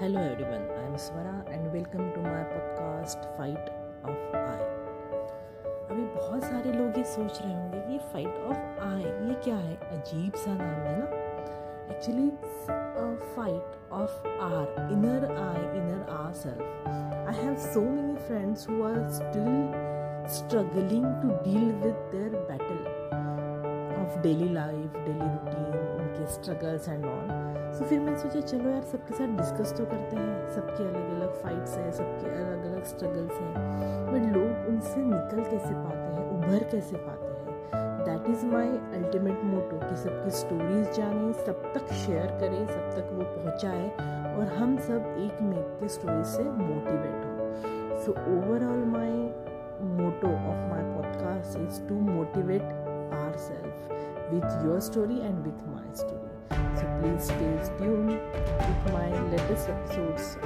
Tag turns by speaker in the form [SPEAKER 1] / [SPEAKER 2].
[SPEAKER 1] Hello everyone, I am Swara and welcome to my podcast Fight of I. अभी बहुत सारे लोग ये सोच रहे होंगे कि फाइट ऑफ़ आई ये क्या है अजीब सा नाम है ना actually fight of our inner I inner our self I have so many friends who are still struggling to deal with their battle of life daily routine उनके स्ट्रगल्स एंड all. सो फिर मैंने सोचा, चलो यार, सबके साथ discuss तो करते हैं। सबके अलग अलग फाइट्स हैं, सबके अलग अलग स्ट्रगल्स हैं. बट लोग उनसे निकल कैसे पाते हैं? उभर कैसे पाते हैं? That is my ultimate motto कि सबकी स्टोरीज जाने, सब तक शेयर करें, सब तक वो पहुँचाए, और हम सब एक मेक के स्टोरी से मोटिवेट हों. So overall my motto of my podcast is to motivate our self with your story and with my story. So please stay tuned with my latest episodes